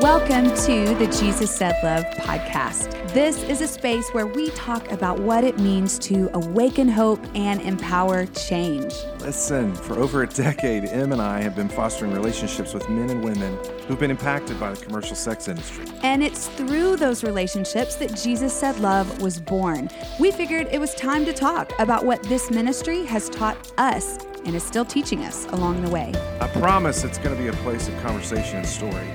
Welcome to the Jesus Said Love podcast. This is a space where we talk about what it means to awaken hope and empower change. Listen, for over a decade, Em and I have been fostering relationships with men and women who've been impacted by the commercial sex industry. And it's through those relationships that Jesus Said Love was born. We figured it was time to talk about what this ministry has taught us and is still teaching us along the way. I promise it's going to be a place of conversation and story.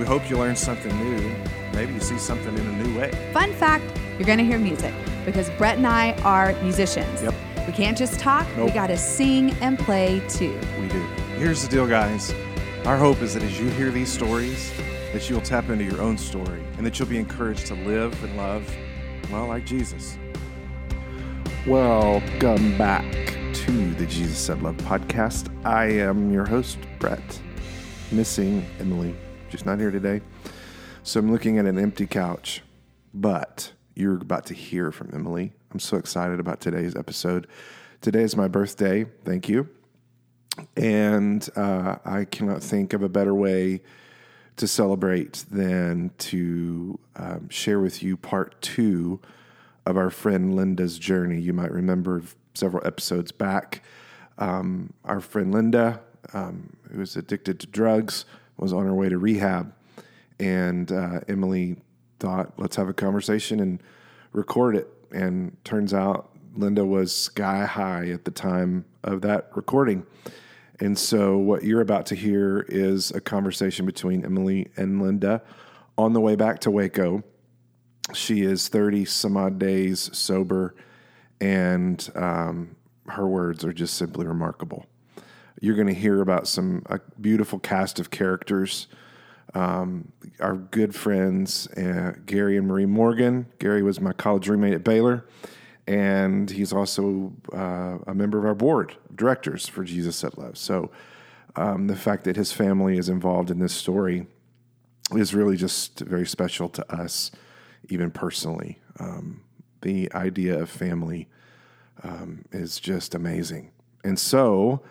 We hope you learn something new. Maybe you see something in a new way. Fun fact you're going to hear music because Brett and I are musicians. Yep. We can't just talk, nope. we got to sing and play too. We do. Here's the deal, guys. Our hope is that as you hear these stories, that you'll tap into your own story and that you'll be encouraged to live and love, well, like Jesus. Welcome back to the Jesus Said Love podcast. I am your host, Brett. Missing Emily, just not here today. So I'm looking at an empty couch, but you're about to hear from Emily. I'm so excited about today's episode. Today is my birthday. Thank you. And uh, I cannot think of a better way to celebrate than to um, share with you part two of our friend Linda's journey. You might remember several episodes back, um, our friend Linda, um, who was addicted to drugs, was on her way to rehab. And uh, Emily thought, let's have a conversation and record it. And turns out Linda was sky high at the time of that recording. And so, what you're about to hear is a conversation between Emily and Linda on the way back to Waco. She is 30 some odd days sober, and um, her words are just simply remarkable. You're going to hear about some a beautiful cast of characters. Um, our good friends, uh, Gary and Marie Morgan. Gary was my college roommate at Baylor, and he's also uh, a member of our board of directors for Jesus Said Love. So um, the fact that his family is involved in this story is really just very special to us, even personally. Um, the idea of family um, is just amazing. And so,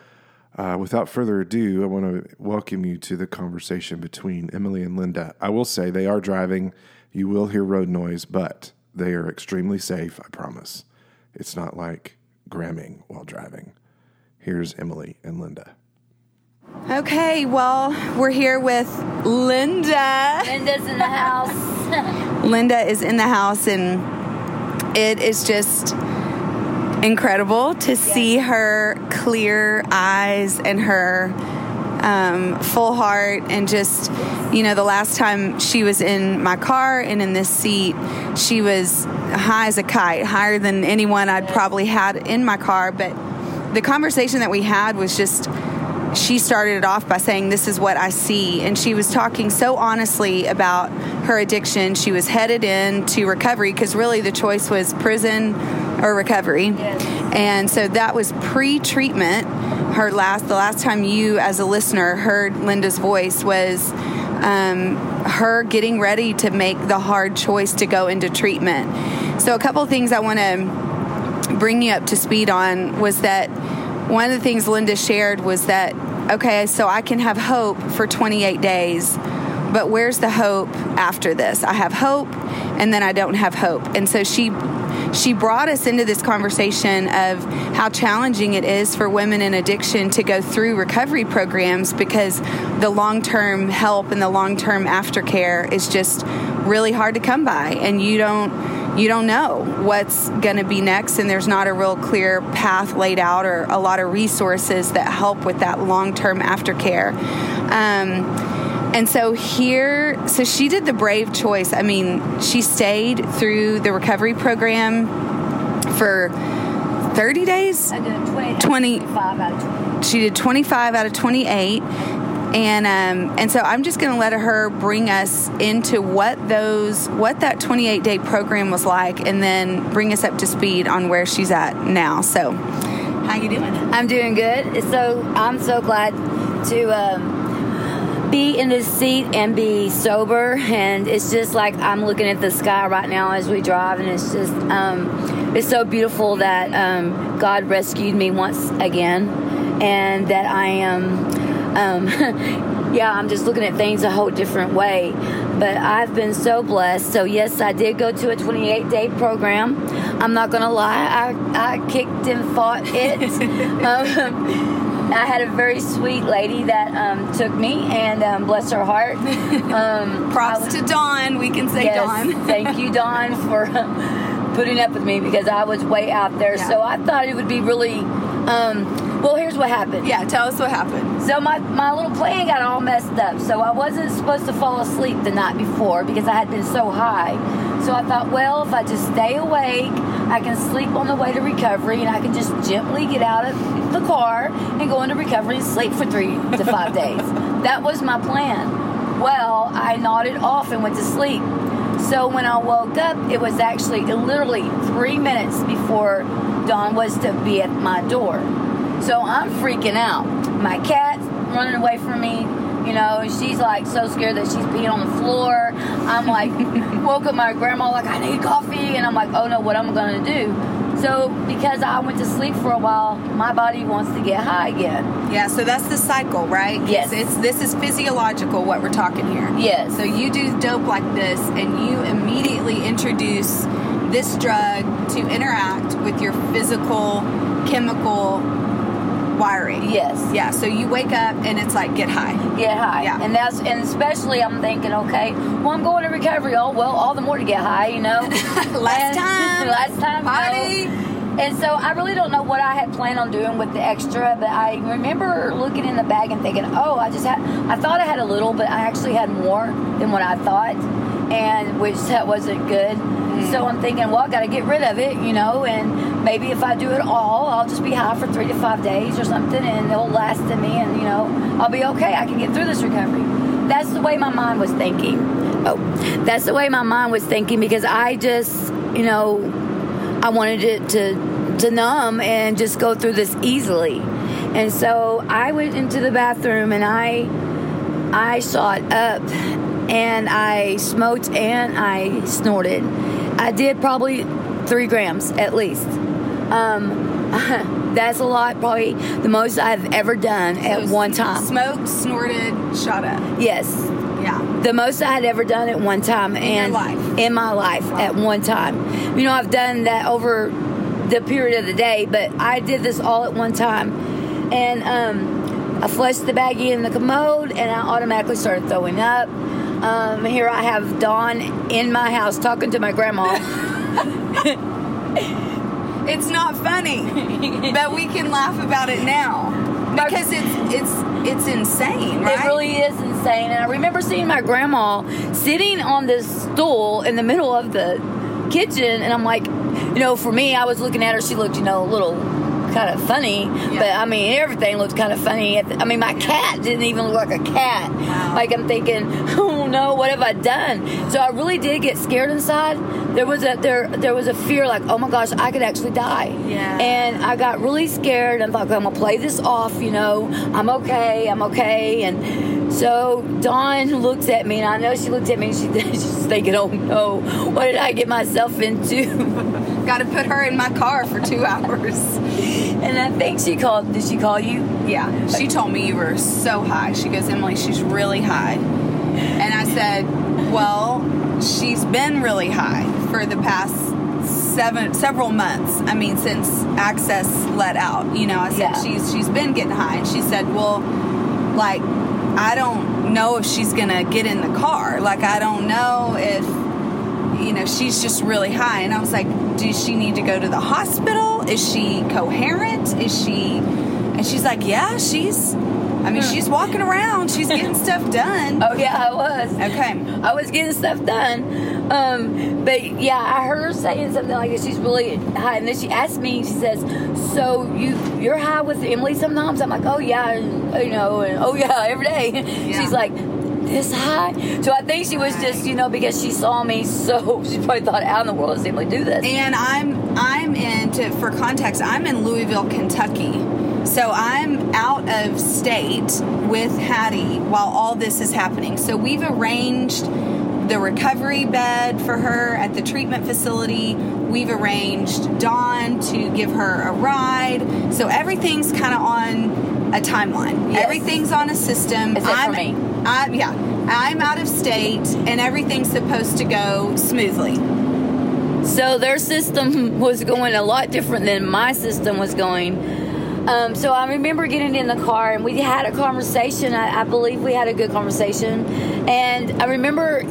uh, without further ado, I want to welcome you to the conversation between Emily and Linda. I will say they are driving. You will hear road noise, but they are extremely safe, I promise. It's not like gramming while driving. Here's Emily and Linda. Okay, well, we're here with Linda. Linda's in the house. Linda is in the house, and it is just incredible to see her clear eyes and her um, full heart. And just, you know, the last time she was in my car and in this seat, she was high as a kite, higher than anyone I'd probably had in my car. But the conversation that we had was just she started it off by saying, This is what I see. And she was talking so honestly about her addiction. She was headed into recovery because really the choice was prison or recovery. Yes. And so that was pre treatment. Her last, the last time you as a listener heard Linda's voice was um, her getting ready to make the hard choice to go into treatment. So, a couple of things I want to bring you up to speed on was that one of the things Linda shared was that, okay, so I can have hope for 28 days, but where's the hope after this? I have hope and then I don't have hope. And so she she brought us into this conversation of how challenging it is for women in addiction to go through recovery programs because the long-term help and the long-term aftercare is just really hard to come by and you don't you don't know what's going to be next and there's not a real clear path laid out or a lot of resources that help with that long-term aftercare um, and so here so she did the brave choice i mean she stayed through the recovery program for 30 days I did 20, 20 25 out of 20. she did 25 out of 28 and um, and so I'm just going to let her bring us into what those what that 28 day program was like, and then bring us up to speed on where she's at now. So, how you doing? I'm doing good. It's So I'm so glad to um, be in this seat and be sober. And it's just like I'm looking at the sky right now as we drive, and it's just um, it's so beautiful that um, God rescued me once again, and that I am um, yeah, I'm just looking at things a whole different way. But I've been so blessed. So yes, I did go to a 28 day program. I'm not gonna lie, I, I kicked and fought it. um, I had a very sweet lady that um, took me, and um, bless her heart. Um, Props to Dawn. We can say yes, Dawn. thank you, Dawn, for putting up with me because I was way out there. Yeah. So I thought it would be really. Um, well, here's what happened. Yeah, tell us what happened. So my, my little plan got all messed up. So I wasn't supposed to fall asleep the night before because I had been so high. So I thought, well, if I just stay awake, I can sleep on the way to recovery and I can just gently get out of the car and go into recovery and sleep for three to five days. That was my plan. Well, I nodded off and went to sleep. So when I woke up, it was actually literally three minutes before Dawn was to be at my door. So I'm freaking out. My cat's running away from me. You know, and she's like so scared that she's peeing on the floor. I'm like, woke up my grandma like I need coffee, and I'm like, oh no, what am I gonna do? So because I went to sleep for a while, my body wants to get high again. Yeah, so that's the cycle, right? Yes. It's, this is physiological what we're talking here. Yes. So you do dope like this, and you immediately introduce this drug to interact with your physical, chemical wiring. Yes. Yeah. So you wake up and it's like get high. Get high. Yeah. And that's and especially I'm thinking, okay, well I'm going to recovery. Oh well, all the more to get high, you know. Last And- time. last time. no. Party. And so I really don't know what I had planned on doing with the extra, but I remember looking in the bag and thinking, oh, I just had, I thought I had a little, but I actually had more than what I thought, and which that wasn't good. So I'm thinking, well, I got to get rid of it, you know, and maybe if I do it all, I'll just be high for three to five days or something, and it'll last to me, and you know, I'll be okay. I can get through this recovery. That's the way my mind was thinking. Oh, that's the way my mind was thinking because I just, you know, I wanted it to to numb and just go through this easily. And so I went into the bathroom and I I shot up and I smoked and I snorted. I did probably three grams at least. Um, that's a lot, probably the most I've ever done at one time. Smoked, snorted, shot up. yes, Yeah. the most I had ever done at one time your and life? in my life at one time. You know, I've done that over the period of the day, but I did this all at one time. And um, I flushed the baggie in the commode and I automatically started throwing up. Um, here I have Dawn in my house talking to my grandma. It's not funny, but we can laugh about it now because it's it's it's insane, right? It really is insane. And I remember seeing my grandma sitting on this stool in the middle of the kitchen, and I'm like, you know, for me, I was looking at her. She looked, you know, a little kind of funny, but I mean, everything looked kind of funny. I mean, my cat didn't even look like a cat. Wow. Like I'm thinking, oh no, what have I done? So I really did get scared inside. There was a there there was a fear like, oh my gosh, I could actually die. Yeah. And I got really scared and thought, okay, I'm gonna play this off. You know, I'm okay. I'm okay. And so Dawn looks at me, and I know she looked at me. and she, she's thinking, oh no, what did I get myself into? Got to put her in my car for two hours. and I think she called. Did she call you? Yeah, she told me you were so high. She goes, Emily, she's really high. And I said, well, she's been really high for the past seven several months. I mean, since access let out. You know, I said Yeah. she's she's been getting high, and she said, well, like I don't know if she's gonna get in the car. Like I don't know if you know she's just really high. And I was like, does she need to go to the hospital? Is she coherent? Is she? And she's like, yeah, she's. I mean, she's walking around. She's getting stuff done. Oh yeah, I was. Okay. I was getting stuff done. Um, but yeah, I heard her saying something like this. She's really high, and then she asked me. She says, "So you you're high with Emily sometimes?" I'm like, "Oh yeah, and, you know, and oh yeah, every day." She's like. This high, so I think she was just, you know, because she saw me, so she probably thought, "How in the world does Emily do this?" And I'm I'm in to for context. I'm in Louisville, Kentucky. So I'm out of state with Hattie while all this is happening. So we've arranged the recovery bed for her at the treatment facility. We've arranged Dawn to give her a ride. So everything's kind of on a timeline. Yes. Everything's on a system. Except for I'm, me. I, yeah, I'm out of state, and everything's supposed to go smoothly. So their system was going a lot different than my system was going. Um, so I remember getting in the car and we had a conversation. I, I believe we had a good conversation, and I remember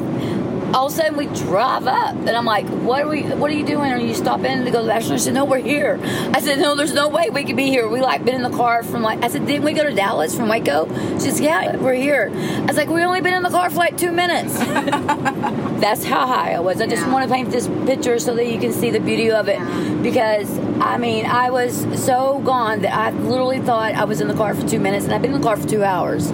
all of a sudden we drive up, and I'm like, "What are we? What are you doing? Are you stopping to go to the bathroom?" I said, "No, we're here." I said, "No, there's no way we could be here. We like been in the car from like." I said, "Didn't we go to Dallas from Waco?" She said, "Yeah, we're here." I was like, "We only been in the car for like two minutes." That's how high I was. I just Yeah. want to paint this picture so that you can see the beauty of it. Because I mean, I was so gone that I literally thought I was in the car for two minutes, and I've been in the car for two hours.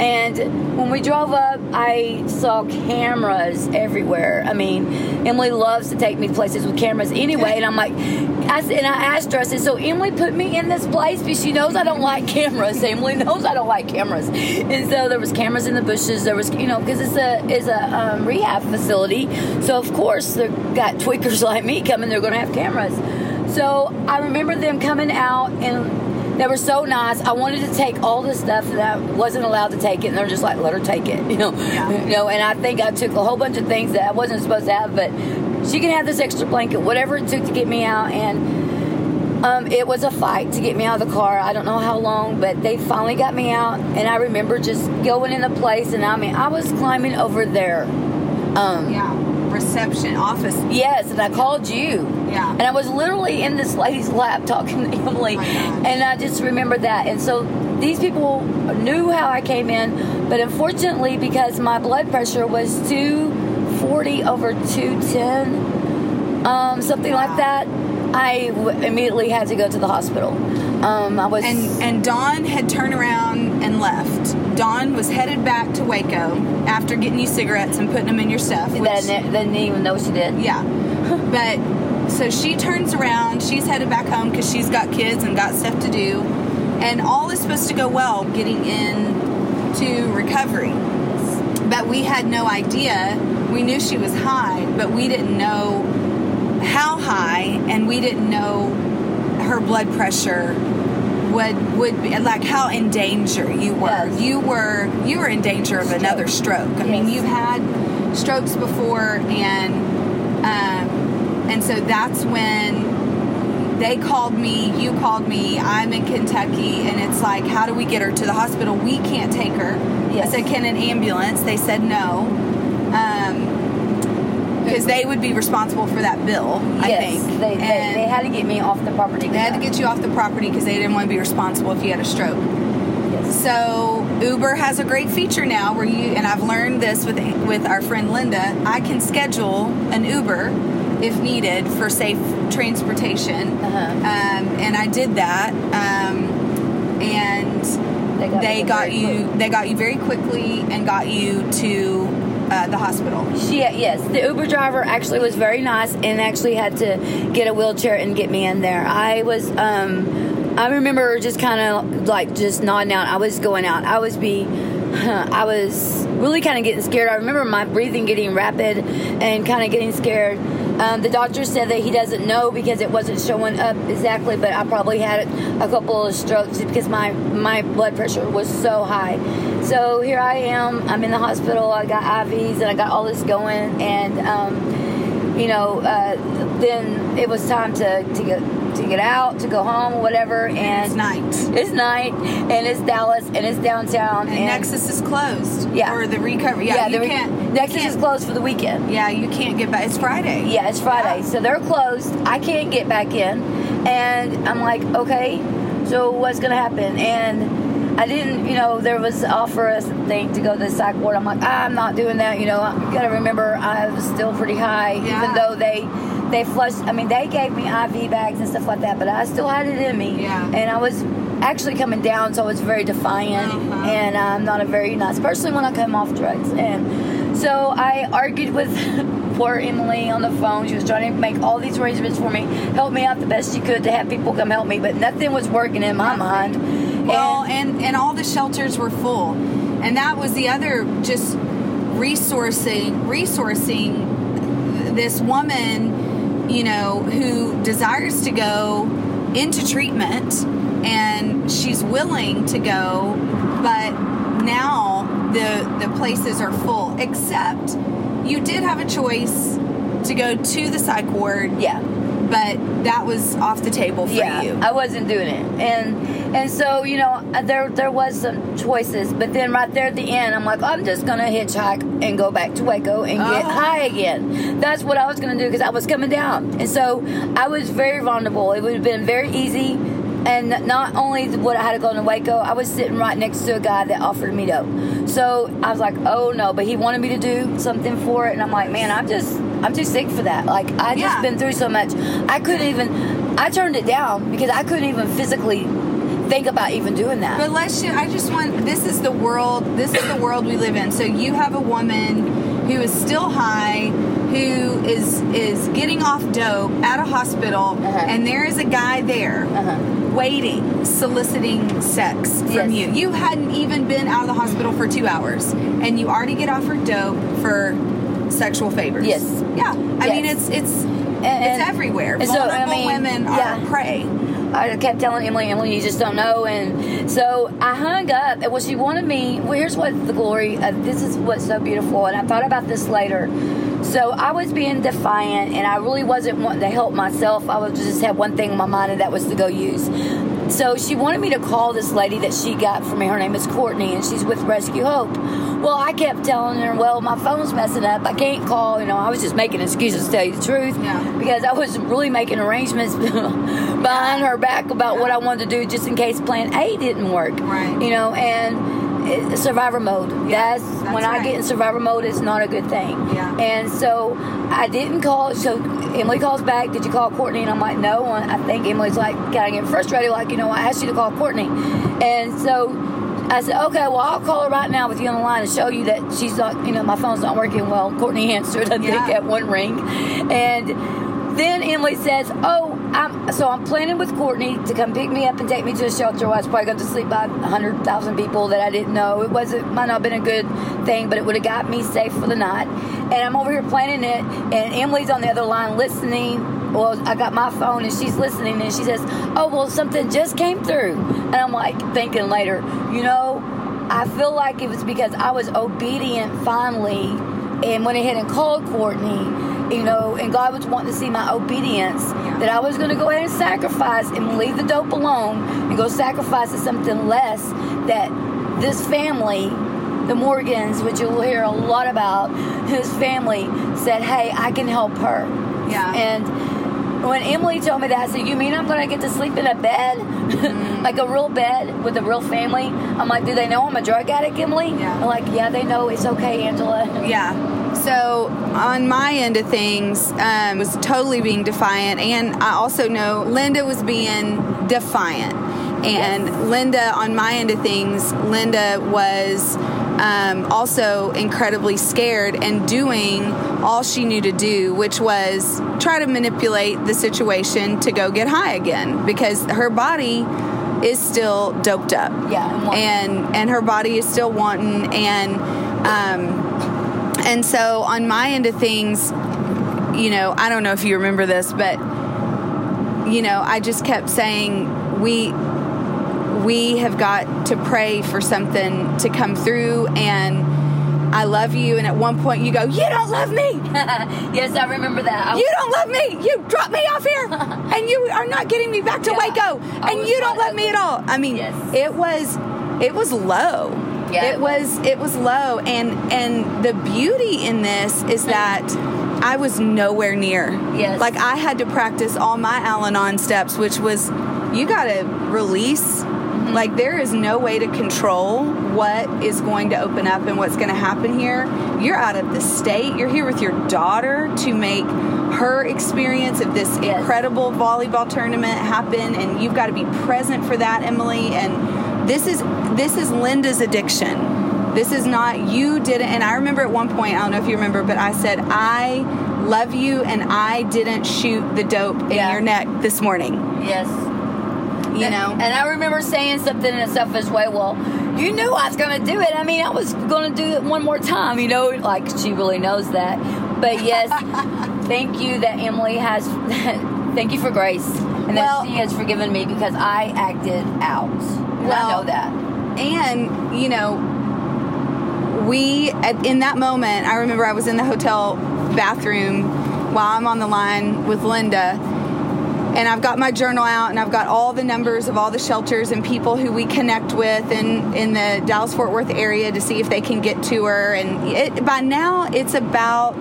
And when we drove up, I saw cameras everywhere. I mean, Emily loves to take me to places with cameras anyway, and I'm like, I said, and I asked her, I said, so Emily put me in this place because she knows I don't like cameras. Emily knows I don't like cameras, and so there was cameras in the bushes. There was, you know, because it's a it's a um, rehab facility, so of course they've got tweakers like me coming. They're going to have cameras. So I remember them coming out and they were so nice. I wanted to take all the stuff that I wasn't allowed to take it, and they're just like, "Let her take it," you know. Yeah. You know, and I think I took a whole bunch of things that I wasn't supposed to have, but she can have this extra blanket, whatever it took to get me out, and um, it was a fight to get me out of the car. I don't know how long, but they finally got me out, and I remember just going in the place, and I mean, I was climbing over there. Um, Yeah, reception office. Yes, and I called you. Yeah. And I was literally in this lady's lap talking to Emily. Oh and I just remember that. And so these people knew how I came in, but unfortunately, because my blood pressure was 240 over 210, um, something Wow. like that, I w- immediately had to go to the hospital. Um, I was. And and Dawn had turned around and left. Dawn was headed back to Waco after getting you cigarettes and putting them in your stuff. that which- didn't didn't even know she did. Yeah. But so she turns around, she's headed back home because she's got kids and got stuff to do. And all is supposed to go well getting in to recovery. But we had no idea. We knew she was high, but we didn't know how high and we didn't know her blood pressure would would be like how in danger you were. Yes. You were you were in danger of another stroke. I mean, you've had strokes before and um, and so that's when they called me, you called me, I'm in Kentucky, and it's like, how do we get her to the hospital? We can't take her. Yes. I said, can an ambulance? They said no. Because they would be responsible for that bill, I yes, think. They, they, they had to get me off the property. they had to get you off the property because they didn't want to be responsible if you had a stroke. Yes. So Uber has a great feature now where you and I've learned this with with our friend Linda. I can schedule an Uber if needed for safe transportation, Uh-huh. um, and I did that. Um, and They got they got you. quick. They got you very quickly and got you to uh, the hospital. She, yes, the Uber driver actually was very nice and actually had to get a wheelchair and get me in there. I was, um, I remember just kind of like just nodding out. I was going out. I was be, I was really kind of getting scared. I remember my breathing getting rapid and kind of getting scared. Um, the doctor said that he doesn't know because it wasn't showing up exactly, but I probably had a couple of strokes because my my blood pressure was so high. So here I am. I'm in the hospital. I got IVs and I got all this going, and um, you know, uh, then it was time to to get to get out, to go home, whatever. And It's night. It's night, and it's Dallas, and it's downtown, And Nexus is closed. Yeah. For the recovery. Yeah. the you re- can't. Nexus is can't- closed for the weekend. Yeah, you can't get back. It's Friday. Yeah, it's Friday, Yeah. so they're closed. I can't get back in, and I'm like, okay, so what's gonna happen? And I didn't, you know, there was offer us thing to go to the psych ward. I'm like, ah, I'm not doing that. You know, I gotta remember I was still pretty high, Yeah. even though they they flushed. I mean, they gave me IV bags and stuff like that, but I still had it in me. Yeah. And I was actually coming down, so I was very defiant, Uh-huh. and I'm not a very nice person when I come off drugs. And so I argued with poor Emily on the phone. She was trying to make all these arrangements for me, help me out the best she could to have people come help me, but nothing was working in my mind. Well, And- and all the shelters were full, and that was the other just resourcing resourcing this woman, you know, who desires to go into treatment and she's willing to go, but now the the places are full. Except you did have a choice to go to the psych ward, Yeah. but that was off the table for yeah, you. I wasn't doing it, and and so you know there there was some choices, but then right there at the end, I'm like, I'm just gonna hitchhike and go back to Waco and get Oh. high again. That's what I was gonna do because I was coming down, and so I was very vulnerable. It would have been very easy. And not only would I had to go to Waco, I was sitting right next to a guy that offered me dope. So I was like, "Oh no!" But he wanted me to do something for it, and I'm like, "Man, I'm just, I'm too sick for that. Like I just Yeah. been through so much. I couldn't even. I turned it down because I couldn't even physically think about even doing that. But let's. ju- I just want. This is the world. This is the world we live in. So you have a woman who is still high, who is is getting off dope at a hospital, Uh-huh. and there is a guy there Uh-huh. waiting, soliciting sex from Yes. you. You hadn't even been out of the hospital for two hours, and you already get offered dope for sexual favors. Yes. Yeah. I mean, it's it's And- it's everywhere. and so, I mean, women are yeah. prey. I kept telling Emily, Emily, you just don't know. And so I hung up. And what she wanted me, well, here's what the glory, uh, this is what's so beautiful. And I thought about this later. So I was being defiant and I really wasn't wanting to help myself. I was just had one thing in my mind and that was to go use. So she wanted me to call this lady that she got for me. Her name is Courtney and she's with Rescue Hope. Well, I kept telling her, well, my phone's messing up. I can't call. You know, I was just making excuses to tell you the truth Yeah. because I was really making arrangements behind her back about what I wanted to do just in case plan A didn't work. Right. You know, and it, survivor mode. Yeah, that's, that's when I get in survivor mode, it's not a good thing. Yeah. And so I didn't call. So Emily calls back. Did you call Courtney? And I'm like, no. And I think Emily's like, kind of getting frustrated. Like, you know, I asked you to call Courtney. And so I said, okay, well, I'll call her right now with you on the line and show you that she's not, you know, my phone's not working well. Courtney answered, I think, Yeah. at one ring. And then Emily says, oh, I'm, so I'm planning with Courtney to come pick me up and take me to a shelter where I was probably going to sleep by 100,000 people that I didn't know. It wasn't, might not have been a good thing, but it would have got me safe for the night. And I'm over here planning it, and Emily's on the other line listening. Well, I got my phone and she's listening, and she says, Oh, well, something just came through. And I'm like, thinking later, you know, I feel like it was because I was obedient finally and went ahead and called Courtney. You know, and God was wanting to see my obedience that I was going to go ahead and sacrifice and leave the dope alone and go sacrifice to something less that this family, the Morgans, which you'll hear a lot about, whose family said, Hey, I can help her. Yeah. And when Emily told me that, I said, You mean I'm going to get to sleep in a bed? Mm-hmm. like a real bed with a real family? I'm like, Do they know I'm a drug addict, Emily? Yeah. I'm like, Yeah, they know. It's okay, Angela. Yeah. So on my end of things, um, was totally being defiant, and I also know Linda was being defiant. And Linda, on my end of things, Linda was um, also incredibly scared and doing all she knew to do, which was try to manipulate the situation to go get high again because her body is still doped up. Yeah, and and and her body is still wanting and um and so on my end of things you know i don't know if you remember this but you know i just kept saying we we have got to pray for something to come through and I love you. And at one point you go, You don't love me. yes, I remember that. I You don't love me. You dropped me off here, and you are not getting me back to Yeah. Waco, and you don't love me at all. I mean, Yes. it was, it was low. Yeah, it was, it was low, and and the beauty in this is that I was nowhere near. Yes. like I had to practice all my Al-Anon steps, which was, you got to release. Mm-hmm. Like there is no way to control what is going to open up and what's going to happen here. You're out of the state. You're here with your daughter to make her experience of this Yes. incredible volleyball tournament happen and you've got to be present for that, Emily. And this is this is Linda's addiction. This is not you didn't and I remember at one point, I don't know if you remember, but I said I love you and I didn't shoot the dope in Yeah. your neck this morning. Yes. You know? And I remember saying something in a selfish way. Well, you knew I was going to do it. I mean, I was going to do it one more time. You know, like she really knows that. But yes, thank you that Emily has. thank you for grace. and Well- that she has forgiven me because I acted out. I Well, know that. and you know we at, in that moment i remember i was in the hotel bathroom while i'm on the line with linda and i've got my journal out and i've got all the numbers of all the shelters and people who we connect with in, in the dallas fort worth area to see if they can get to her and it, by now it's about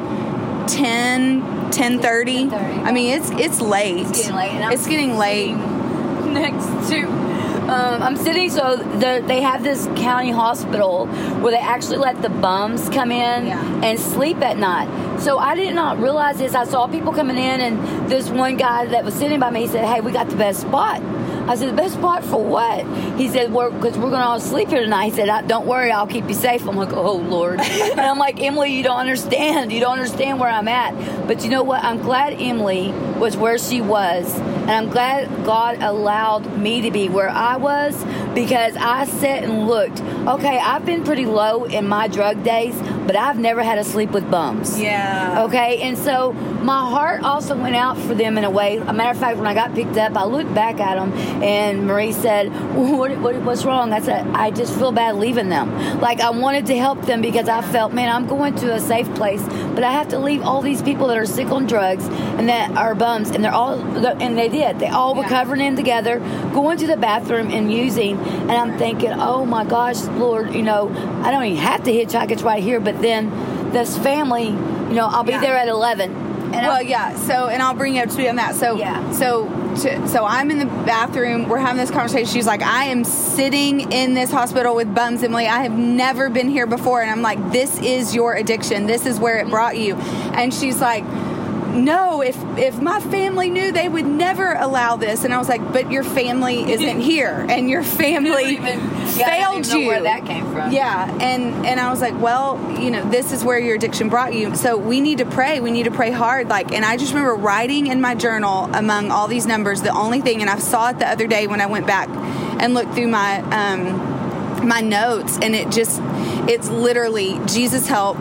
10 10.30 10:30. i mean it's it's late It's getting late. It's getting late Next to. Um, I'm sitting, so the, they have this county hospital where they actually let the bums come in Yeah. and sleep at night. So I did not realize this. I saw people coming in, and this one guy that was sitting by me he said, "Hey, we got the best spot." I said, "The best spot for what?" He said, "We're because we're going to all sleep here tonight." He said, "Don't worry, I'll keep you safe." I'm like, "Oh Lord," and I'm like, "Emily, you don't understand. You don't understand where I'm at." But you know what? I'm glad Emily was where she was, and I'm glad God allowed me to be where I was because I sat and looked. Okay, I've been pretty low in my drug days, but I've never had to sleep with bums. yeah Okay, and so my heart also went out for them in a way. A matter of fact, when I got picked up, I looked back at them, and Marie said, what, what, "What's wrong?" I said, "I just feel bad leaving them. Like I wanted to help them because I felt, man, I'm going to a safe place, but I have to leave all these people that are sick on drugs and that are bums, and they're all, and they did. They all were Yeah. covering in together, going to the bathroom and using. And I'm thinking, oh my gosh, Lord, you know, I don't even have to hitchhike. It's right here. But then this family, you know, I'll be Yeah. there at 11. And well, I'm- yeah. So, and I'll bring you up to speed on that. So, Yeah. So, to, so I'm in the bathroom. We're having this conversation. She's like, "I am sitting in this hospital with bums, Emily. I have never been here before." And I'm like, "This is your addiction. This is where it brought you." And she's like. No, if if my family knew, they would never allow this. And I was like, but your family isn't here, and your family even- yeah, I don't failed you. where that came from. Yeah, and and I was like, well, you know, this is where your addiction brought you. So we need to pray. We need to pray hard. Like, and I just remember writing in my journal among all these numbers, the only thing, and I saw it the other day when I went back and looked through my um, my notes, and it just, it's literally Jesus help,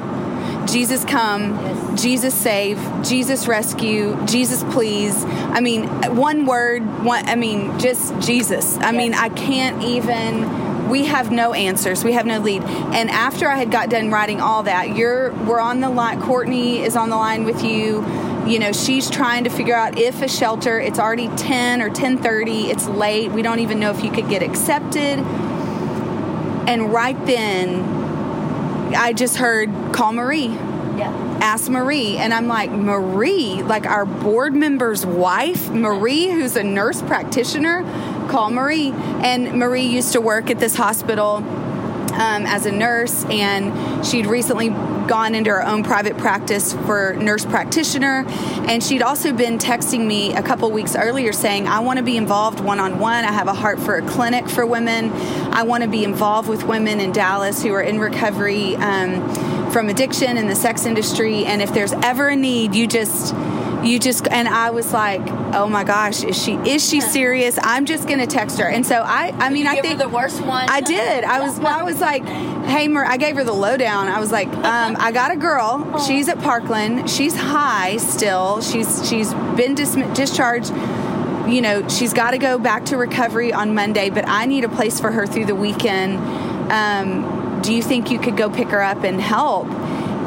Jesus come, Yes. Jesus save, Jesus rescue, Jesus please. I mean, one word, one. I mean, just Jesus. I mean, I can't even. We have no answers. We have no lead. And after I had got done writing all that, you're we're on the line. Courtney is on the line with you. You know, she's trying to figure out if a shelter. It's already ten or ten thirty. It's late. We don't even know if you could get accepted. And right then, I just heard call Marie Yeah. Ask Marie. And I'm like, Marie, like our board member's wife, Marie, who's a nurse practitioner, call Marie. And Marie used to work at this hospital. Um, as a nurse, and she'd recently gone into her own private practice for nurse practitioner. And she'd also been texting me a couple weeks earlier saying, I want to be involved one on one. I have a heart for a clinic for women. I want to be involved with women in Dallas who are in recovery um, from addiction in the sex industry. And if there's ever a need, you just. You just and I was like, oh my gosh, is she is she serious? I'm just gonna text her, and so I I mean I think the worst one. I did. I was. I was like, "Hey, Mar-, I gave her the lowdown. I was like, um, I got a girl. She's at Parkland. She's high still. She's she's been dis- discharged. You know, she's got to go back to recovery on Monday. But I need a place for her through the weekend. Um, do you think you could go pick her up and help?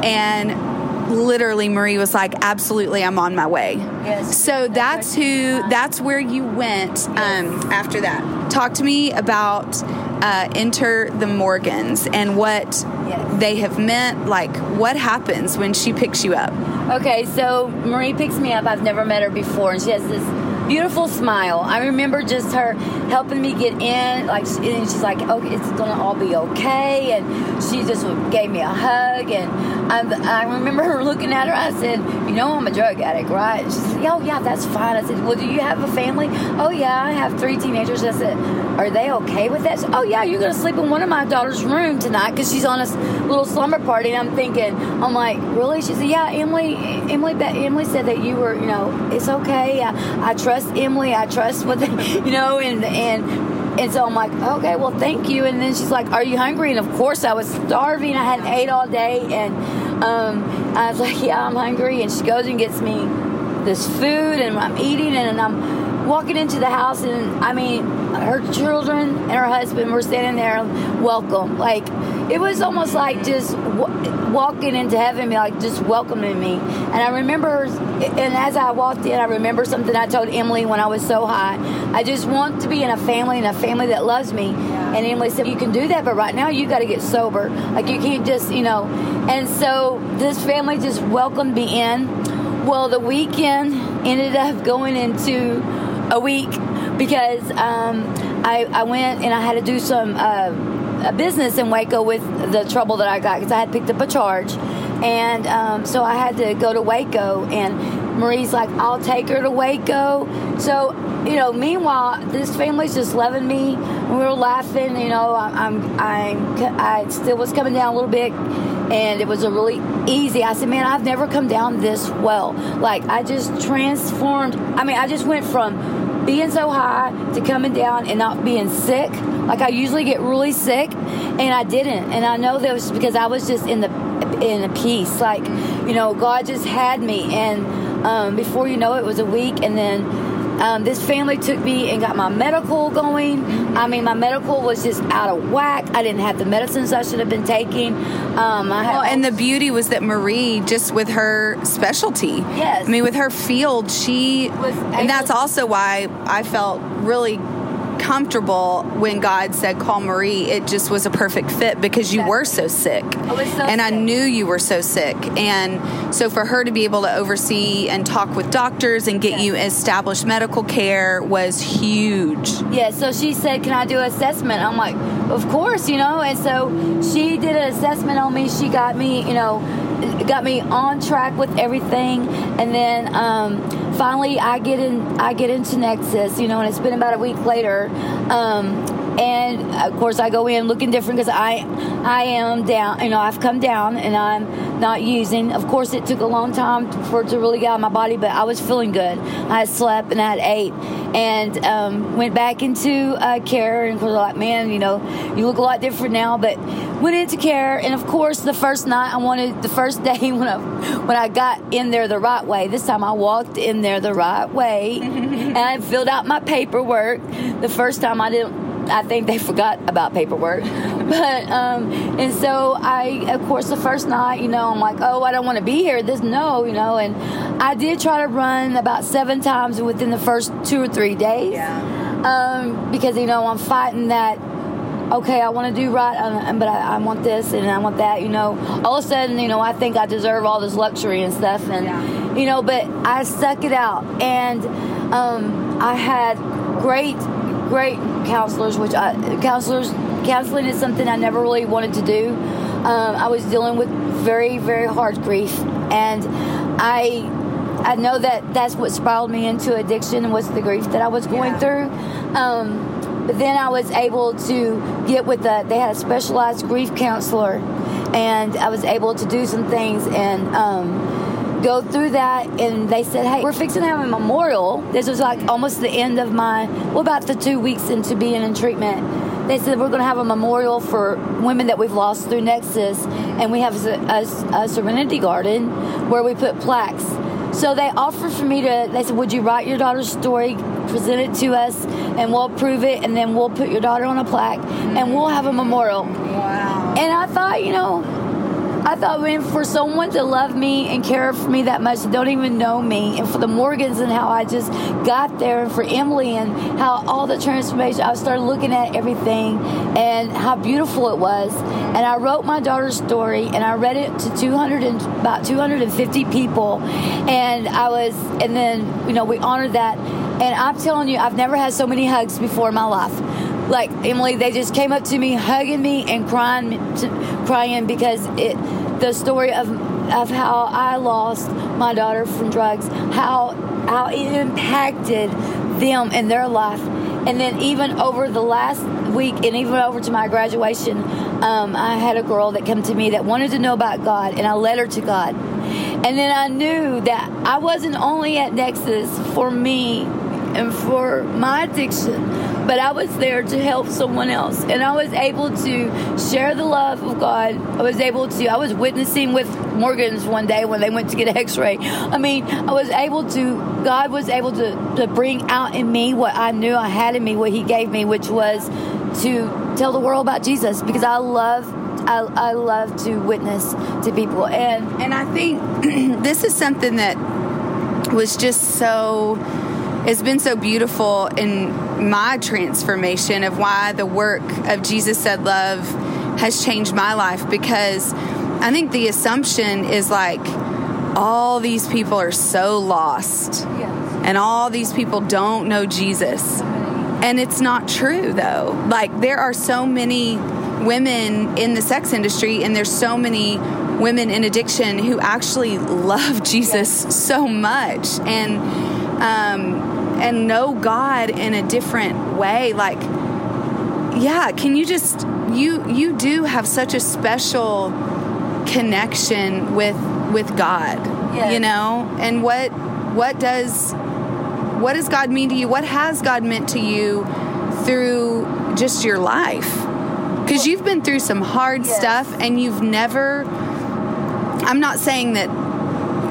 And literally, Marie was like, "Absolutely, I'm on my way." Yes. So that's who. That's where you went um, after that. Talk to me about uh, enter the Morgans and what Yes. they have meant. Like, what happens when she picks you up? Okay, so Marie picks me up. I've never met her before, and she has this beautiful smile. I remember just her helping me get in, like, and she's like, "Okay, it's gonna all be okay," and she just gave me a hug, and I, I remember her looking at her. I said, "You know, I'm a drug addict, right?" She said, "Oh yeah, that's fine." I said, "Well, do you have a family?" "Oh yeah, I have three teenagers." I said, "Are they okay with that?" "Oh yeah, you're gonna sleep in one of my daughter's room tonight because she's on a little slumber party." And I'm thinking, I'm like, "Really?" She said, "Yeah, Emily, Emily, Emily said that you were, you know, it's okay. I, I trust Emily. I trust what, they, you know, and and." And so I'm like, okay, well, thank you. And then she's like, are you hungry? And of course, I was starving. I hadn't ate all day, and um, I was like, yeah, I'm hungry. And she goes and gets me this food, and I'm eating, and I'm walking into the house, and I mean, her children and her husband were standing there, welcome. Like it was almost like just w- walking into heaven, like just welcoming me. And I remember, and as I walked in, I remember something I told Emily when I was so high. I just want to be in a family and a family that loves me. And Emily said, "You can do that, but right now you got to get sober. Like you can't just, you know." And so this family just welcomed me in. Well, the weekend ended up going into a week because um, I, I went and I had to do some. Uh, a business in Waco with the trouble that I got because I had picked up a charge, and um, so I had to go to Waco. And Marie's like, "I'll take her to Waco." So you know, meanwhile, this family's just loving me. We were laughing. You know, I'm, I'm, I'm I still was coming down a little bit, and it was a really easy. I said, "Man, I've never come down this well." Like I just transformed. I mean, I just went from being so high to coming down and not being sick like I usually get really sick, and I didn't. And I know that was because I was just in the in a peace. Like you know, God just had me, and um, before you know it, it was a week, and then. Um, this family took me and got my medical going. I mean, my medical was just out of whack. I didn't have the medicines I should have been taking. Um, I well, and the beauty was that Marie, just with her specialty, yes, I mean, with her field, she, and that's also why I felt really comfortable when God said, call Marie. It just was a perfect fit because you were so sick. I so and sick. I knew you were so sick. And so for her to be able to oversee and talk with doctors and get you established medical care was huge. Yeah, so she said, Can I do an assessment? I'm like, Of course, you know. And so she did an assessment on me. She got me, you know, got me on track with everything. And then, um, finally I get in I get into Nexus, you know, and it's been about a week later. Um, and of course I go in looking different because I I am down you know I've come down and I'm not using of course it took a long time for it to really get out of my body but I was feeling good. I slept and I had ate and um, went back into uh, care and was like man you know you look a lot different now but went into care and of course the first night I wanted the first day when I when I got in there the right way this time I walked in there the right way and I filled out my paperwork. The first time I didn't I think they forgot about paperwork. But um, and so I, of course, the first night, you know, I'm like, oh, I don't want to be here. This no, you know, and I did try to run about seven times within the first two or three days. Yeah. Um, because you know I'm fighting that. Okay, I want to do right, um, but I, I, want this and I want that. You know, all of a sudden, you know, I think I deserve all this luxury and stuff, and yeah. you know, but I stuck it out, and um, I had great great counselors, which I, counselors counseling is something I never really wanted to do. Um, I was dealing with very very hard grief, and I I know that that's what spiraled me into addiction was the grief that I was going yeah. through. Um, but then I was able to get with the they had a specialized grief counselor, and I was able to do some things and. Um, go through that and they said hey we're fixing to have a memorial. This was like almost the end of my well about the two weeks into being in treatment. They said we're going to have a memorial for women that we've lost through nexus and we have a, a, a serenity garden where we put plaques. So they offered for me to they said would you write your daughter's story present it to us and we'll approve it and then we'll put your daughter on a plaque and we'll have a memorial. Wow. And i thought you know I thought, man, for someone to love me and care for me that much, don't even know me, and for the Morgans and how I just got there, and for Emily and how all the transformation, I started looking at everything and how beautiful it was. And I wrote my daughter's story, and I read it to 200 and about 250 people, and I was, and then you know we honored that. And I'm telling you, I've never had so many hugs before in my life like Emily, they just came up to me, hugging me and crying, crying because it, the story of of how I lost my daughter from drugs, how how it impacted them and their life, and then even over the last week, and even over to my graduation, um, I had a girl that came to me that wanted to know about God, and I led her to God, and then I knew that I wasn't only at Nexus for me and for my addiction but I was there to help someone else. And I was able to share the love of God. I was able to, I was witnessing with Morgan's one day when they went to get an x ray. I mean, I was able to, God was able to, to bring out in me what I knew I had in me, what He gave me, which was to tell the world about Jesus because I love I, I, love to witness to people and and I think this is something that was just so it's been so beautiful in my transformation of why the work of Jesus said love has changed my life because I think the assumption is like all these people are so lost yes. and all these people don't know Jesus. And it's not true though. Like there are so many women in the sex industry and there's so many women in addiction who actually love Jesus yes. so much and um, and know God in a different way. Like, yeah, can you just you you do have such a special connection with with God, yes. you know? And what what does what does God mean to you? What has God meant to you through just your life? Because you've been through some hard yes. stuff and you've never I'm not saying that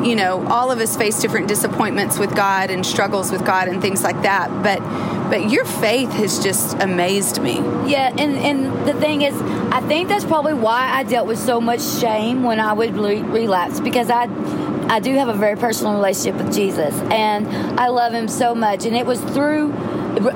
you know, all of us face different disappointments with God and struggles with God and things like that. But but your faith has just amazed me. Yeah, and and the thing is, I think that's probably why I dealt with so much shame when I would re- relapse because I I do have a very personal relationship with Jesus and I love him so much and it was through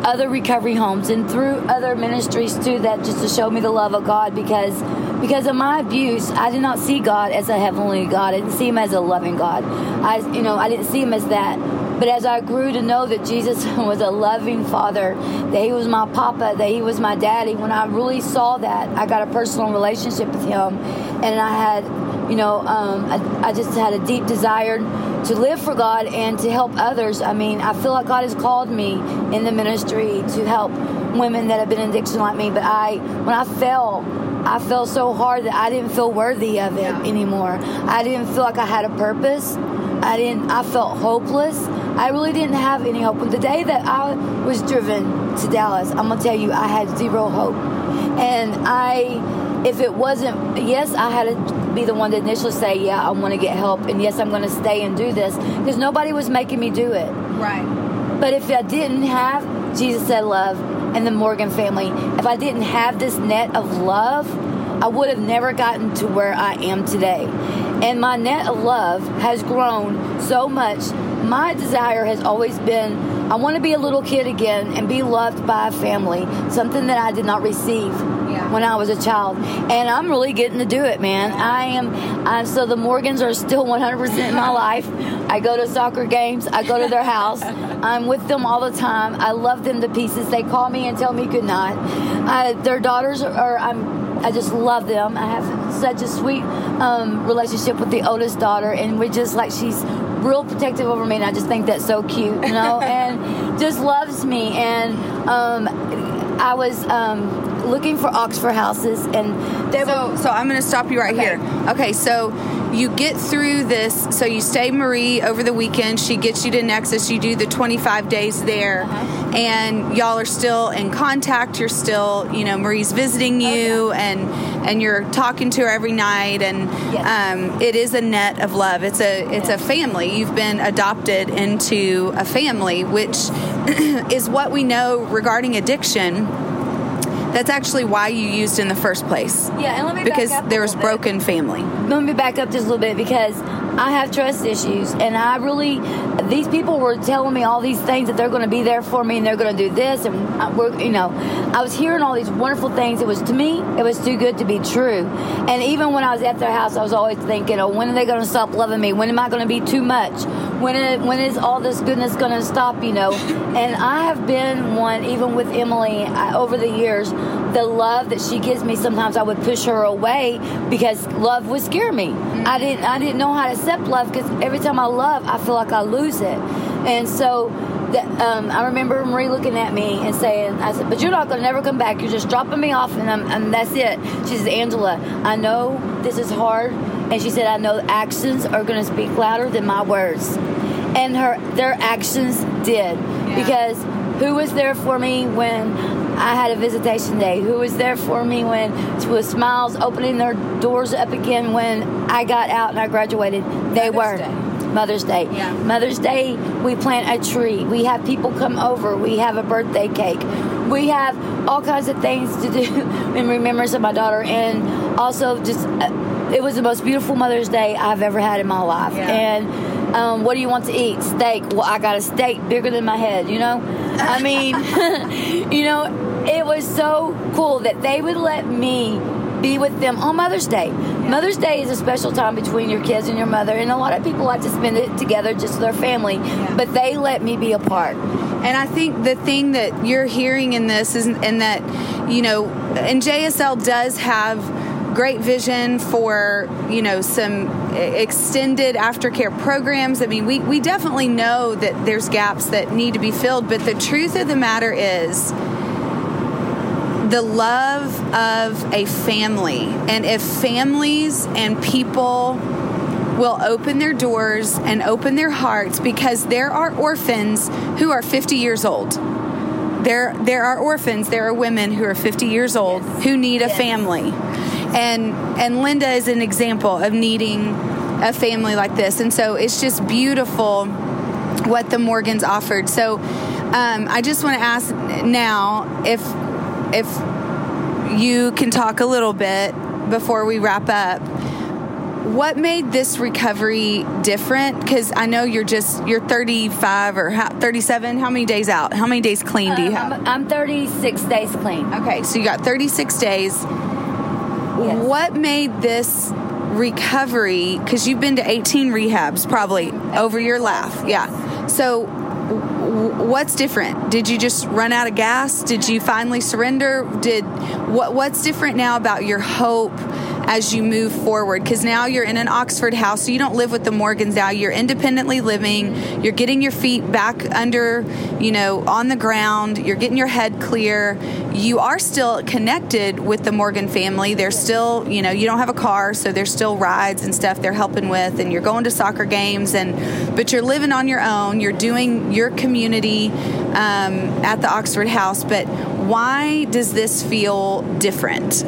other recovery homes and through other ministries too that just to show me the love of God because because of my abuse, I did not see God as a heavenly God. I didn't see Him as a loving God. I, you know, I didn't see Him as that. But as I grew to know that Jesus was a loving Father, that He was my Papa, that He was my Daddy, when I really saw that, I got a personal relationship with Him, and I had, you know, um, I, I just had a deep desire to live for God and to help others. I mean, I feel like God has called me in the ministry to help women that have been in addiction like me. But I, when I fell, I felt so hard that I didn't feel worthy of it yeah. anymore. I didn't feel like I had a purpose. I didn't. I felt hopeless. I really didn't have any hope. The day that I was driven to Dallas, I'm gonna tell you, I had zero hope. And I, if it wasn't, yes, I had to be the one to initially say, yeah, I want to get help, and yes, I'm going to stay and do this because nobody was making me do it. Right. But if I didn't have Jesus said love, and the Morgan family, if I didn't have this net of love, I would have never gotten to where I am today. And my net of love has grown so much. My desire has always been I want to be a little kid again and be loved by a family, something that I did not receive. When I was a child. And I'm really getting to do it, man. I am. I'm, so the Morgans are still 100% in my life. I go to soccer games. I go to their house. I'm with them all the time. I love them to pieces. They call me and tell me good night. I, their daughters are. I'm. I just love them. I have such a sweet um, relationship with the oldest daughter, and we're just like she's real protective over me, and I just think that's so cute, you know, and just loves me. And um, I was um, looking for Oxford houses, and they so, were. So I'm going to stop you right okay. here. Okay, so you get through this. So you stay Marie over the weekend. She gets you to Nexus. You do the 25 days there, uh-huh. and y'all are still in contact. You're still, you know, Marie's visiting you, okay. and and you're talking to her every night. And yes. um, it is a net of love. It's a it's a family. You've been adopted into a family, which is what we know regarding addiction that's actually why you used in the first place. Yeah, and let me because there was broken family. Let me back up just a little bit because I have trust issues, and I really these people were telling me all these things that they're going to be there for me and they're going to do this, and we're you know I was hearing all these wonderful things. It was to me it was too good to be true, and even when I was at their house, I was always thinking, oh, when are they going to stop loving me? When am I going to be too much? When is, when is all this goodness going to stop? You know, and I have been one even with Emily I, over the years the love that she gives me sometimes i would push her away because love would scare me mm-hmm. i didn't i didn't know how to accept love because every time i love i feel like i lose it and so that, um, I remember Marie looking at me and saying, "I said, but you're not going to never come back. You're just dropping me off, and, and that's it." She says, "Angela, I know this is hard," and she said, "I know actions are going to speak louder than my words," and her their actions did yeah. because Who was there for me when I had a visitation day? Who was there for me when, with smiles opening their doors up again when I got out and I graduated? They Mother's were. Day. Mother's Day. Yeah. Mother's Day, we plant a tree. We have people come over. We have a birthday cake. We have all kinds of things to do in remembrance of my daughter. And also, just uh, it was the most beautiful Mother's Day I've ever had in my life. Yeah. And um, what do you want to eat? Steak. Well, I got a steak bigger than my head, you know? I mean, you know, it was so cool that they would let me be with them on Mother's Day. Mother's Day is a special time between your kids and your mother, and a lot of people like to spend it together just with their family, but they let me be a part. And I think the thing that you're hearing in this is, and that, you know, and JSL does have great vision for, you know, some extended aftercare programs. I mean, we, we definitely know that there's gaps that need to be filled, but the truth of the matter is, the love of a family. And if families and people will open their doors and open their hearts because there are orphans who are 50 years old. There there are orphans, there are women who are 50 years old Yes. who need a Yes. family. And and Linda is an example of needing a family like this. And so it's just beautiful what the Morgans offered. So um, I just want to ask now if if you can talk a little bit before we wrap up. What made this recovery different? Because I know you're just you're 35 or how, 37. How many days out? How many days clean do you have? I'm, I'm 36 days clean. Okay, so you got 36 days. Yes. What made this recovery? Because you've been to 18 rehabs probably over your life. Yeah. So, what's different? Did you just run out of gas? Did you finally surrender? Did what? What's different now about your hope? As you move forward, because now you're in an Oxford house, so you don't live with the Morgans now. You're independently living. You're getting your feet back under, you know, on the ground. You're getting your head clear. You are still connected with the Morgan family. They're still, you know, you don't have a car, so there's still rides and stuff they're helping with, and you're going to soccer games, and but you're living on your own. You're doing your community um, at the Oxford house. But why does this feel different?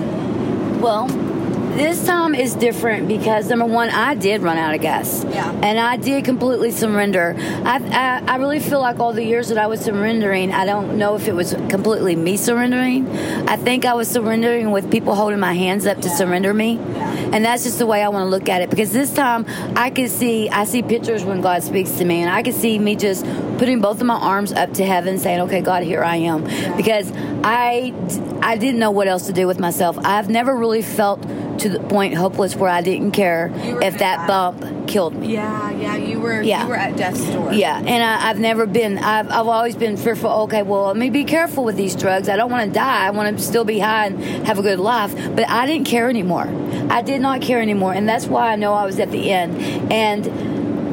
Well, this time is different because number one, I did run out of gas. Yeah. And I did completely surrender. I, I, I really feel like all the years that I was surrendering, I don't know if it was completely me surrendering. I think I was surrendering with people holding my hands up to surrender me. And that's just the way I want to look at it because this time I can see, I see pictures when God speaks to me and I can see me just putting both of my arms up to heaven saying, okay, God, here I am. Because I, I didn't know what else to do with myself. I've never really felt to the point hopeless where I didn't care if that bump killed me. Yeah, yeah, you were Yeah. you were at death's door. Yeah, and I, I've never been. I've, I've always been fearful. Okay, well, let me be careful with these drugs. I don't want to die. I want to still be high and have a good life. But I didn't care anymore. I did not care anymore, and that's why I know I was at the end. And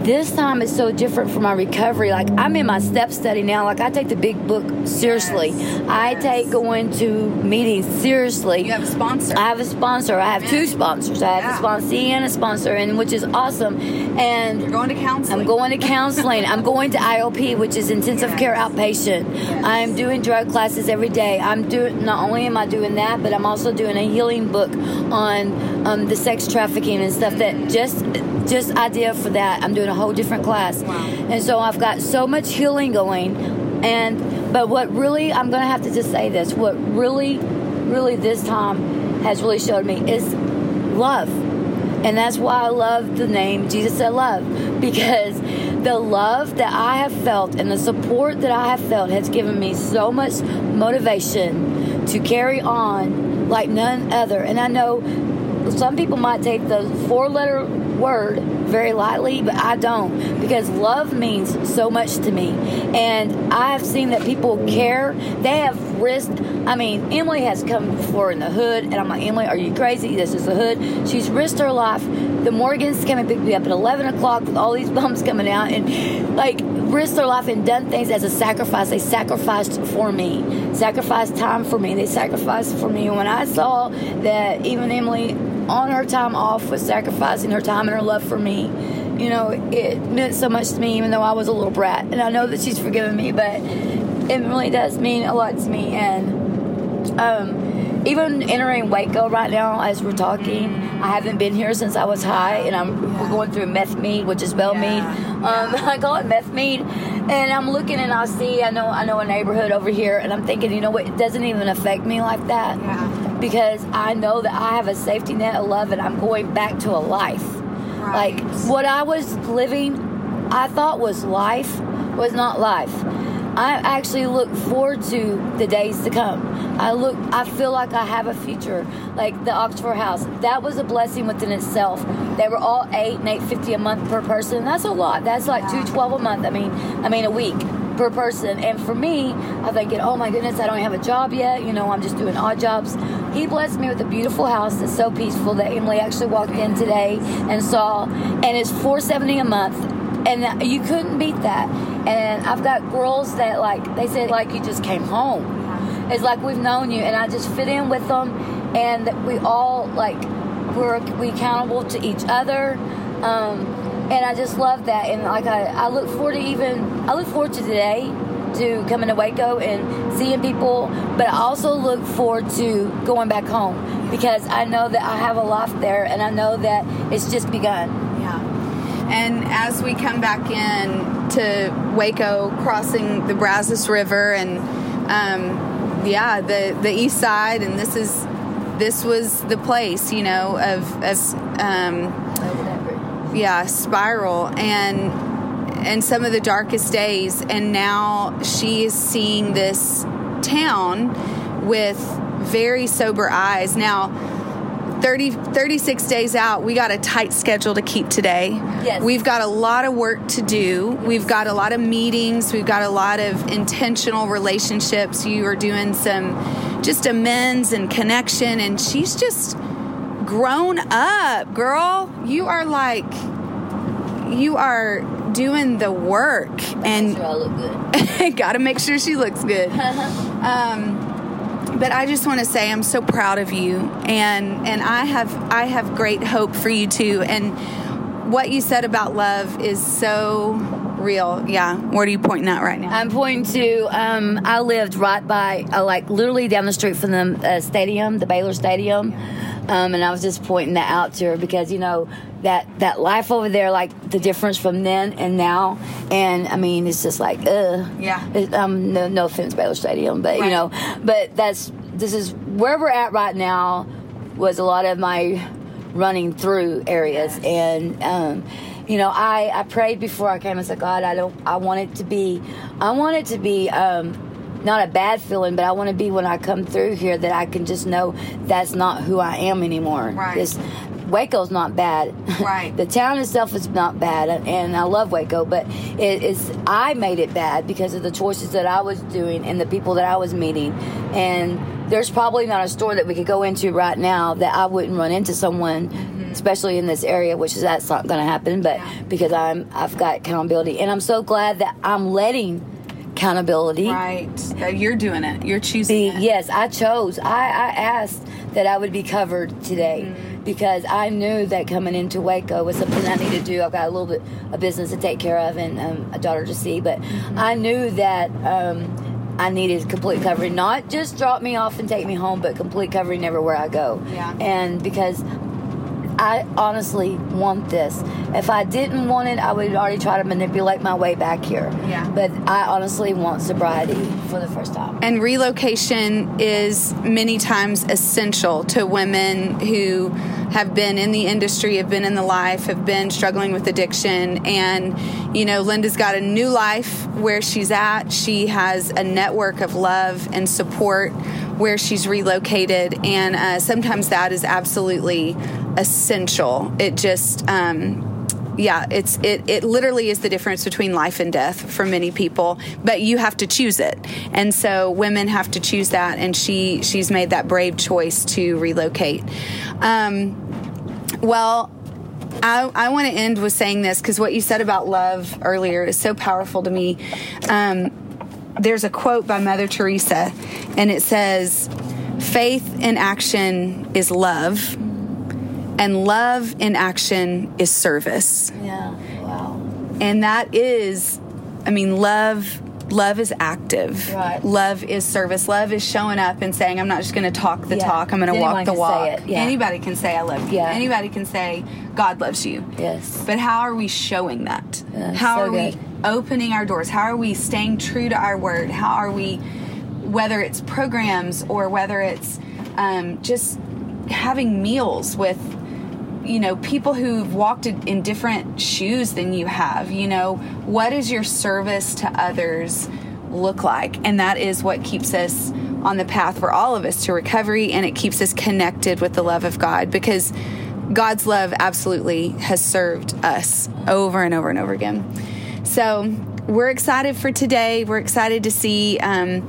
this time is so different for my recovery. Like I'm in my step study now. Like I take the big book seriously. Yes, I yes. take going to meetings seriously. You have a sponsor. I have a sponsor. I have two sponsors. I have Yeah. a sponsee and a sponsor, and which is awesome. And You're going to counseling. I'm going to counseling. I'm going to IOP, which is intensive care outpatient. I'm doing drug classes every day. I'm doing. Not only am I doing that, but I'm also doing a healing book on um, the sex trafficking and stuff. That just just idea for that. I'm doing a whole different class, Wow. and so I've got so much healing going. And but what really, I'm going to have to just say this. What really, really this time has really showed me is love. And that's why I love the name Jesus said love because the love that I have felt and the support that I have felt has given me so much motivation to carry on like none other. And I know some people might take the four letter word very lightly, but I don't because love means so much to me. And I have seen that people care. They have risked. I mean, Emily has come before in the hood, and I'm like, Emily, are you crazy? This is the hood. She's risked her life. The Morgans came and picked me up at 11 o'clock with all these bumps coming out and like risked their life and done things as a sacrifice. They sacrificed for me, sacrificed time for me. They sacrificed for me. And when I saw that even Emily on her time off was sacrificing her time and her love for me. You know, it meant so much to me, even though I was a little brat. And I know that she's forgiven me, but it really does mean a lot to me. And um, even entering Waco right now, as we're talking, I haven't been here since I was high, and I'm we're going through meth mead, which is Bellmead. Um, I call it meth mead, and I'm looking and I see I know I know a neighborhood over here, and I'm thinking, you know what? It doesn't even affect me like that Yeah. Because I know that I have a safety net of love, and I'm going back to a life. Right. Like what I was living, I thought was life, was not life. I actually look forward to the days to come. I look, I feel like I have a future. Like the Oxford House, that was a blessing within itself. They were all eight and eight fifty a month per person. That's a lot. That's like two twelve a month. I mean, I mean a week per person. And for me, I'm thinking, oh my goodness, I don't have a job yet. You know, I'm just doing odd jobs. He blessed me with a beautiful house that's so peaceful that Emily actually walked in today and saw, and it's four seventy a month. And you couldn't beat that. And I've got girls that like they said like you just came home. It's like we've known you, and I just fit in with them, and we all like we're we accountable to each other. Um, and I just love that. And like I, I look forward to even I look forward to today to coming to Waco and seeing people, but I also look forward to going back home because I know that I have a life there, and I know that it's just begun. Yeah. And as we come back in to Waco, crossing the Brazos River, and um, yeah, the the east side, and this is this was the place, you know, of of um, yeah, spiral. And and some of the darkest days. And now she is seeing this town with very sober eyes. Now 30 36 days out we got a tight schedule to keep today. Yes. we've got a lot of work to do. We've got a lot of meetings. We've got a lot of intentional relationships. You are doing some just amends and connection. And she's just grown up girl you are like you are doing the work and Sure, I look good. got to make sure she looks good. um, but I just want to say I'm so proud of you, and and I have I have great hope for you too. And what you said about love is so real. Yeah, what are you pointing at right now? I'm pointing to. Um, I lived right by, uh, like, literally down the street from the uh, stadium, the Baylor Stadium, um, and I was just pointing that out to her because you know that that life over there, like the difference from then and now, and I mean, it's just like, uh, Yeah. It, um, no, no offense, Baylor Stadium, but Right. you know, but that's this is where we're at right now. Was a lot of my running through areas and. Um, you know, I, I prayed before I came and said, God, I don't, I want it to be, I want it to be, um, not a bad feeling, but I want to be when I come through here that I can just know that's not who I am anymore. Right. This Waco's not bad. Right. the town itself is not bad, and I love Waco, but it is I made it bad because of the choices that I was doing and the people that I was meeting, and there's probably not a store that we could go into right now that I wouldn't run into someone, mm-hmm. especially in this area, which is that's not going to happen. But because I'm I've got accountability, and I'm so glad that I'm letting accountability right, you're doing it. You're choosing it. yes i chose i i asked that i would be covered today Mm-hmm. because i knew that coming into waco was something i need to do i've got a little bit of business to take care of and um, a daughter to see but Mm-hmm. i knew that um, i needed complete covering not just drop me off and take me home but complete covering everywhere i go Yeah. and because I honestly want this. If I didn't want it, I would already try to manipulate my way back here. Yeah. But I honestly want sobriety for the first time. And relocation is many times essential to women who have been in the industry, have been in the life, have been struggling with addiction. And, you know, Linda's got a new life where she's at. She has a network of love and support where she's relocated. And uh, sometimes that is absolutely essential. It just, um, yeah, it's it, it literally is the difference between life and death for many people, but you have to choose it. And so women have to choose that and she she's made that brave choice to relocate. Um, well, I, I want to end with saying this because what you said about love earlier is so powerful to me. Um, there's a quote by Mother Teresa, and it says, Faith in action is love, and love in action is service. Yeah. Wow. And that is, I mean, love love is active. Right. Love is service. Love is showing up and saying, I'm not just going to talk the Yeah. talk, I'm going to walk the walk. yeah. Anybody can say, I love you. Yeah. Anybody can say, God loves you. Yes. But how are we showing that? How so are we opening our doors? How are we staying true to our word? How are we, whether it's programs or whether it's um, just having meals with, you know, people who've walked in different shoes than you have? You know, what does your service to others look like? And that is what keeps us on the path for all of us to recovery and it keeps us connected with the love of God because God's love absolutely has served us over and over and over again. So we're excited for today. We're excited to see um,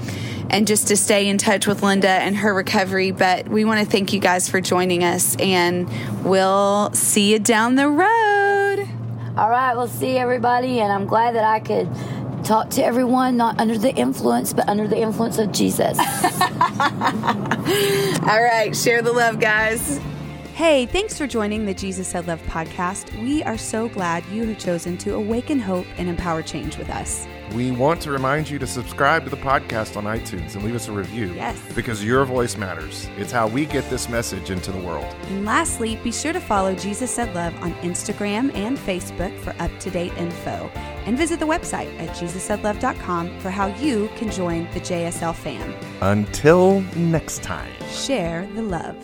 and just to stay in touch with Linda and her recovery. But we want to thank you guys for joining us, and we'll see you down the road. All right, we'll see everybody, and I'm glad that I could talk to everyone not under the influence, but under the influence of Jesus. All right, share the love, guys. Hey, thanks for joining the Jesus Said Love podcast. We are so glad you have chosen to awaken hope and empower change with us. We want to remind you to subscribe to the podcast on iTunes and leave us a review. Yes. Because your voice matters. It's how we get this message into the world. And lastly, be sure to follow Jesus Said Love on Instagram and Facebook for up to date info. And visit the website at jesussaidlove.com for how you can join the JSL fam. Until next time. Share the love.